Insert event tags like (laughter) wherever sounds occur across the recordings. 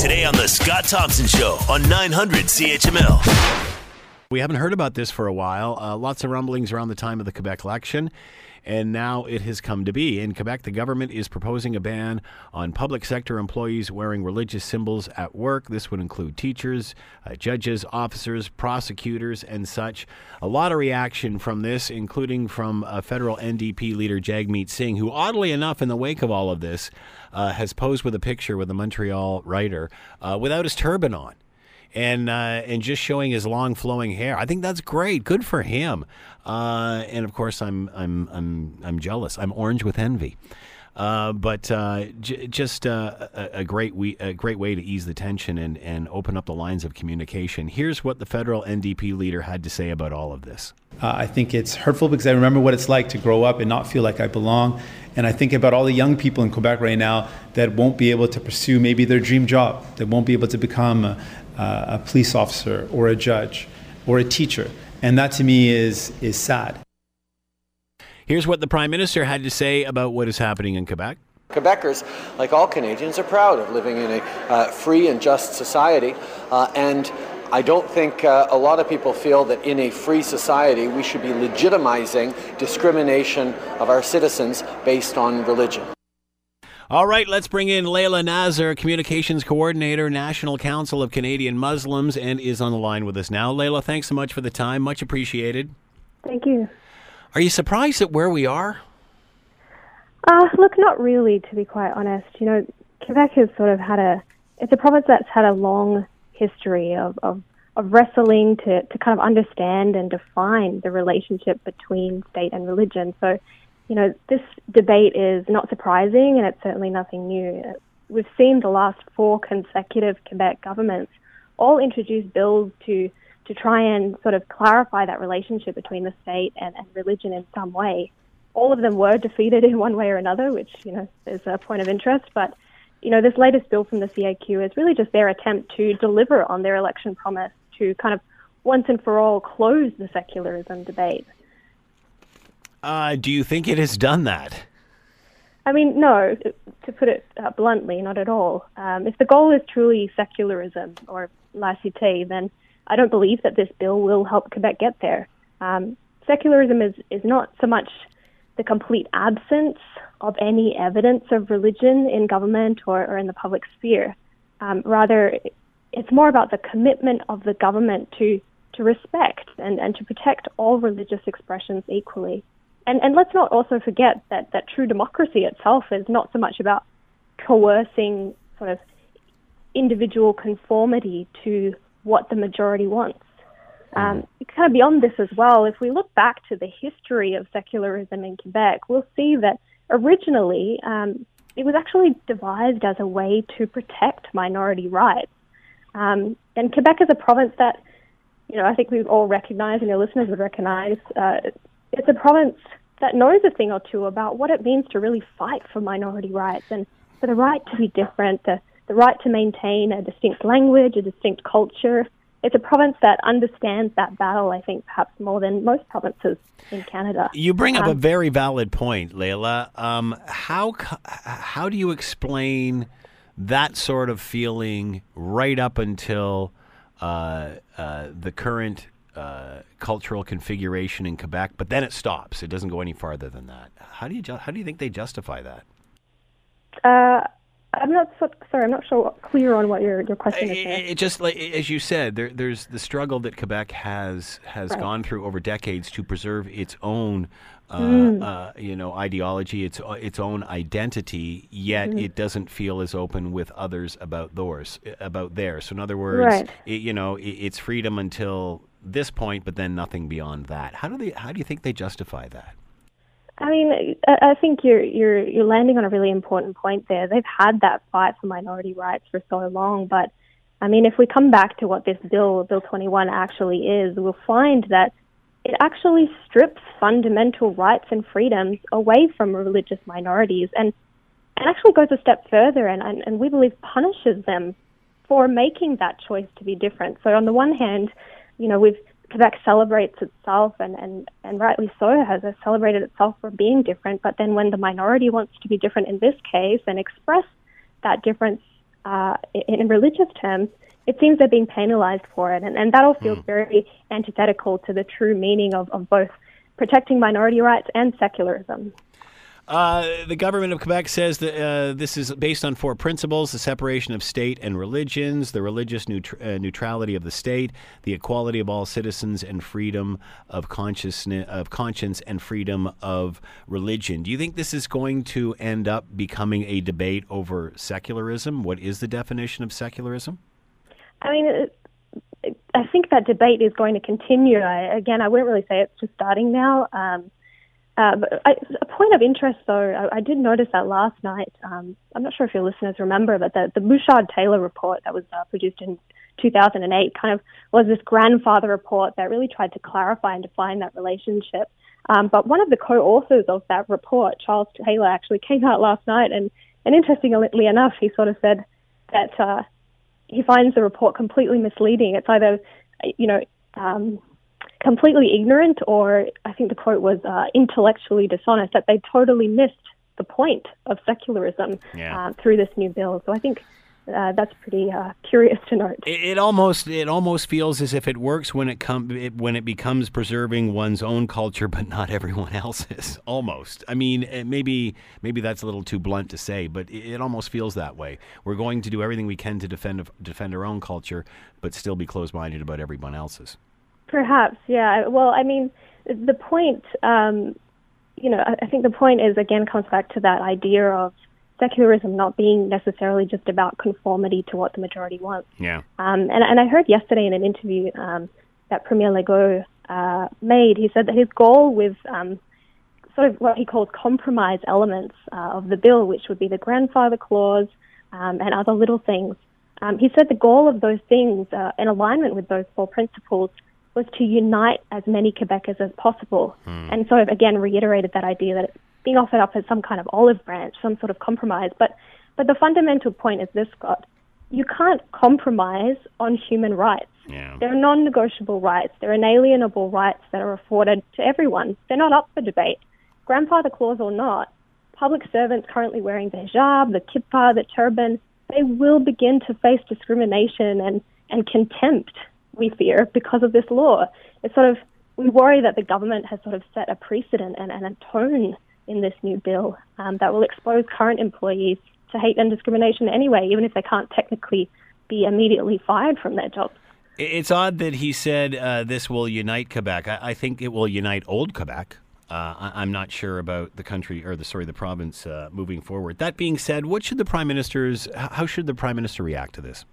Today on The Scott Thompson Show on 900 CHML. We haven't heard about this for a while. Uh, lots of rumblings around the time of the Quebec election, and now it has come to be. In Quebec, the government is proposing a ban on public sector employees wearing religious symbols at work. This would include teachers, uh, judges, officers, prosecutors, and such. A lot of reaction from this, including from uh, federal NDP leader Jagmeet Singh, who, oddly enough, in the wake of all of this, uh, has posed with a picture with a Montreal writer uh, without his turban on and uh, and just showing his long flowing hair. I think that's great. Good for him. Uh, and of course, I'm I'm I'm I'm jealous. I'm orange with envy. Uh, but uh, j- just uh, a, a, great we- a great way to ease the tension and, and open up the lines of communication. Here's what the federal NDP leader had to say about all of this. Uh, I think it's hurtful because I remember what it's like to grow up and not feel like I belong. And I think about all the young people in Quebec right now that won't be able to pursue maybe their dream job, that won't be able to become a, a police officer or a judge or a teacher. And that to me is, is sad. Here's what the Prime Minister had to say about what is happening in Quebec. Quebecers, like all Canadians, are proud of living in a uh, free and just society. Uh, and I don't think uh, a lot of people feel that in a free society we should be legitimizing discrimination of our citizens based on religion. All right, let's bring in Layla Nazar, Communications Coordinator, National Council of Canadian Muslims, and is on the line with us now. Layla, thanks so much for the time. Much appreciated. Thank you. Are you surprised at where we are? Uh, look, not really, to be quite honest. You know, Quebec has sort of had a, it's a province that's had a long history of, of, of wrestling to, to kind of understand and define the relationship between state and religion. So you know, this debate is not surprising and it's certainly nothing new. We've seen the last four consecutive Quebec governments all introduce bills to to try and sort of clarify that relationship between the state and, and religion in some way. All of them were defeated (laughs) in one way or another, which, you know, is a point of interest. But, you know, this latest bill from the CAQ is really just their attempt to deliver on their election promise to kind of once and for all close the secularism debate. Uh, do you think it has done that? I mean, no, to put it uh, bluntly, not at all. Um, if the goal is truly secularism or laicite, then I don't believe that this bill will help Quebec get there. Um, secularism is, is not so much the complete absence of any evidence of religion in government or, or in the public sphere. Um, rather, it's more about the commitment of the government to, to respect and, and to protect all religious expressions equally. And, and let's not also forget that, that true democracy itself is not so much about coercing sort of individual conformity to what the majority wants. Um, kind of beyond this as well, if we look back to the history of secularism in Quebec, we'll see that originally um, it was actually devised as a way to protect minority rights. Um, and Quebec is a province that, you know, I think we all recognize, and your listeners would recognize, uh, it's a province that knows a thing or two about what it means to really fight for minority rights and for the right to be different, the, the right to maintain a distinct language, a distinct culture. It's a province that understands that battle, I think, perhaps more than most provinces in Canada. You bring up um, a very valid point, Layla. Um, how, how do you explain that sort of feeling right up until uh, uh, the current uh, cultural configuration in Quebec, but then it stops. It doesn't go any farther than that. How do you ju- how do you think they justify that? Uh, I'm not so, sorry. I'm not sure clear on what your, your question is. It, it just like as you said, there, there's the struggle that Quebec has has right. gone through over decades to preserve its own uh, mm. uh, you know, ideology, its its own identity, yet mm. it doesn't feel as open with others about theirs. About theirs. So, in other words, right. it, you know, it, it's freedom until this point, but then nothing beyond that. How do they? How do you think they justify that? I mean, I think you're you're you're landing on a really important point there. They've had that fight for minority rights for so long, but I mean, if we come back to what this bill, Bill 21, actually is, we'll find that it actually strips fundamental rights and freedoms away from religious minorities, and and actually goes a step further, and and, and we believe punishes them for making that choice to be different. So on the one hand, you know, we've Quebec celebrates itself and, and, and rightly so has celebrated itself for being different. But then when the minority wants to be different in this case and express that difference uh, in, in religious terms, it seems they're being penalized for it. And, and that all feels mm. very antithetical to the true meaning of, of both protecting minority rights and secularism. Uh, the government of Quebec says that uh, this is based on four principles the separation of state and religions, the religious uh, neutrality of the state, the equality of all citizens, and freedom of, consciousness, of conscience and freedom of religion. Do you think this is going to end up becoming a debate over secularism? What is the definition of secularism? I mean, I think that debate is going to continue. I, again, I wouldn't really say it's just starting now. Um, uh, I, a point of interest, though, I, I did notice that last night. Um, I'm not sure if your listeners remember, but the, the Bouchard Taylor report that was uh, produced in 2008 kind of was this grandfather report that really tried to clarify and define that relationship. Um, but one of the co-authors of that report, Charles Taylor, actually came out last night, and, and interestingly enough, he sort of said that uh, he finds the report completely misleading. It's either, you know, um, completely ignorant, or I think the quote was uh, intellectually dishonest, that they totally missed the point of secularism yeah. uh, through this new bill. So I think uh, that's pretty uh, curious to note. It, it, almost it almost feels as if it works when it come it, when it becomes preserving one's own culture, but not everyone else's. (laughs) Almost. I mean, eh, maybe maybe that's a little too blunt to say, but it, it almost feels that way. We're going to do everything we can to defend defend our own culture, but still be closed minded about everyone else's. Perhaps, yeah. Well, I mean, the point, um, you know, I think the point is again comes back to that idea of secularism not being necessarily just about conformity to what the majority wants. Yeah. Um, and, and I heard yesterday in an interview um, that Premier Legault uh, made, he said that his goal with um, sort of what he calls compromise elements uh, of the bill, which would be the grandfather clause um, and other little things, um, he said the goal of those things, uh, in alignment with those four principles, was to unite as many Quebecers as possible. Mm. And so, again, reiterated that idea that it's being offered up as some kind of olive branch, some sort of compromise. But, but the fundamental point is this, Scott. You can't compromise on human rights. Yeah. They're non negotiable rights. They're inalienable rights that are afforded to everyone. They're not up for debate. Grandfather clause or not, public servants currently wearing the hijab, the kippah, the turban, they will begin to face discrimination and, and contempt we fear, because of this law. It's sort of, we worry that the government has sort of set a precedent and, and a tone in this new bill um, that will expose current employees to hate and discrimination anyway, even if they can't technically be immediately fired from their jobs. It's odd that he said uh, this will unite Quebec. I, I, think it will unite old Quebec. Uh, I, am not sure about the country or the sorry the province uh, moving forward. That being said, what should the prime ministers? How should the prime minister react to this?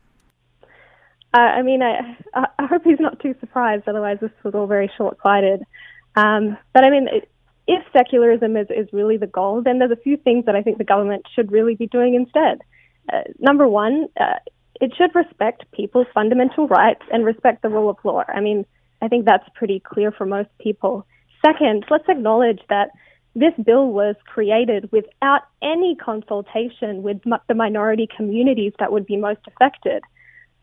Uh, I mean, I, I hope he's not too surprised. Otherwise, this was all very short-sighted. Um, but I mean, if secularism is, is really the goal, then there's a few things that I think the government should really be doing instead. Uh, number one, uh, it should respect people's fundamental rights and respect the rule of law. I mean, I think that's pretty clear for most people. Second, let's acknowledge that this bill was created without any consultation with the minority communities that would be most affected.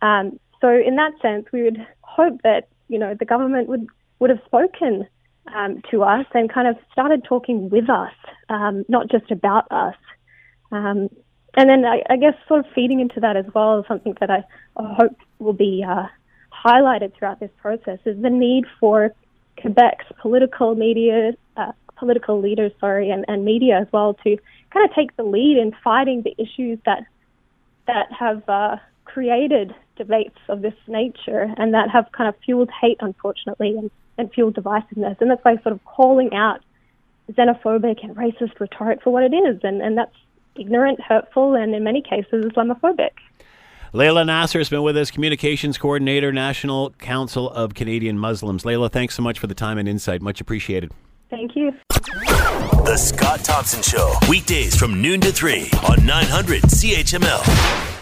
Um, so in that sense, we would hope that you know the government would would have spoken um, to us and kind of started talking with us, um, not just about us. Um, and then I, I, guess sort of feeding into that as well is something that I, hope will be uh, highlighted throughout this process is the need for Quebec's political media, uh, political leaders, sorry, and, and media as well to kind of take the lead in fighting the issues that that have uh, created debates of this nature and that have kind of fueled hate, unfortunately, and, and fueled divisiveness. And that's by sort of calling out xenophobic and racist rhetoric for what it is. And, and that's ignorant, hurtful, and in many cases, Islamophobic. Layla Nasser has been with us, Communications Coordinator, National Council of Canadian Muslims. Layla, thanks so much for the time and insight. Much appreciated. Thank you. The Scott Thompson Show, weekdays from noon to 3 on 900 CHML.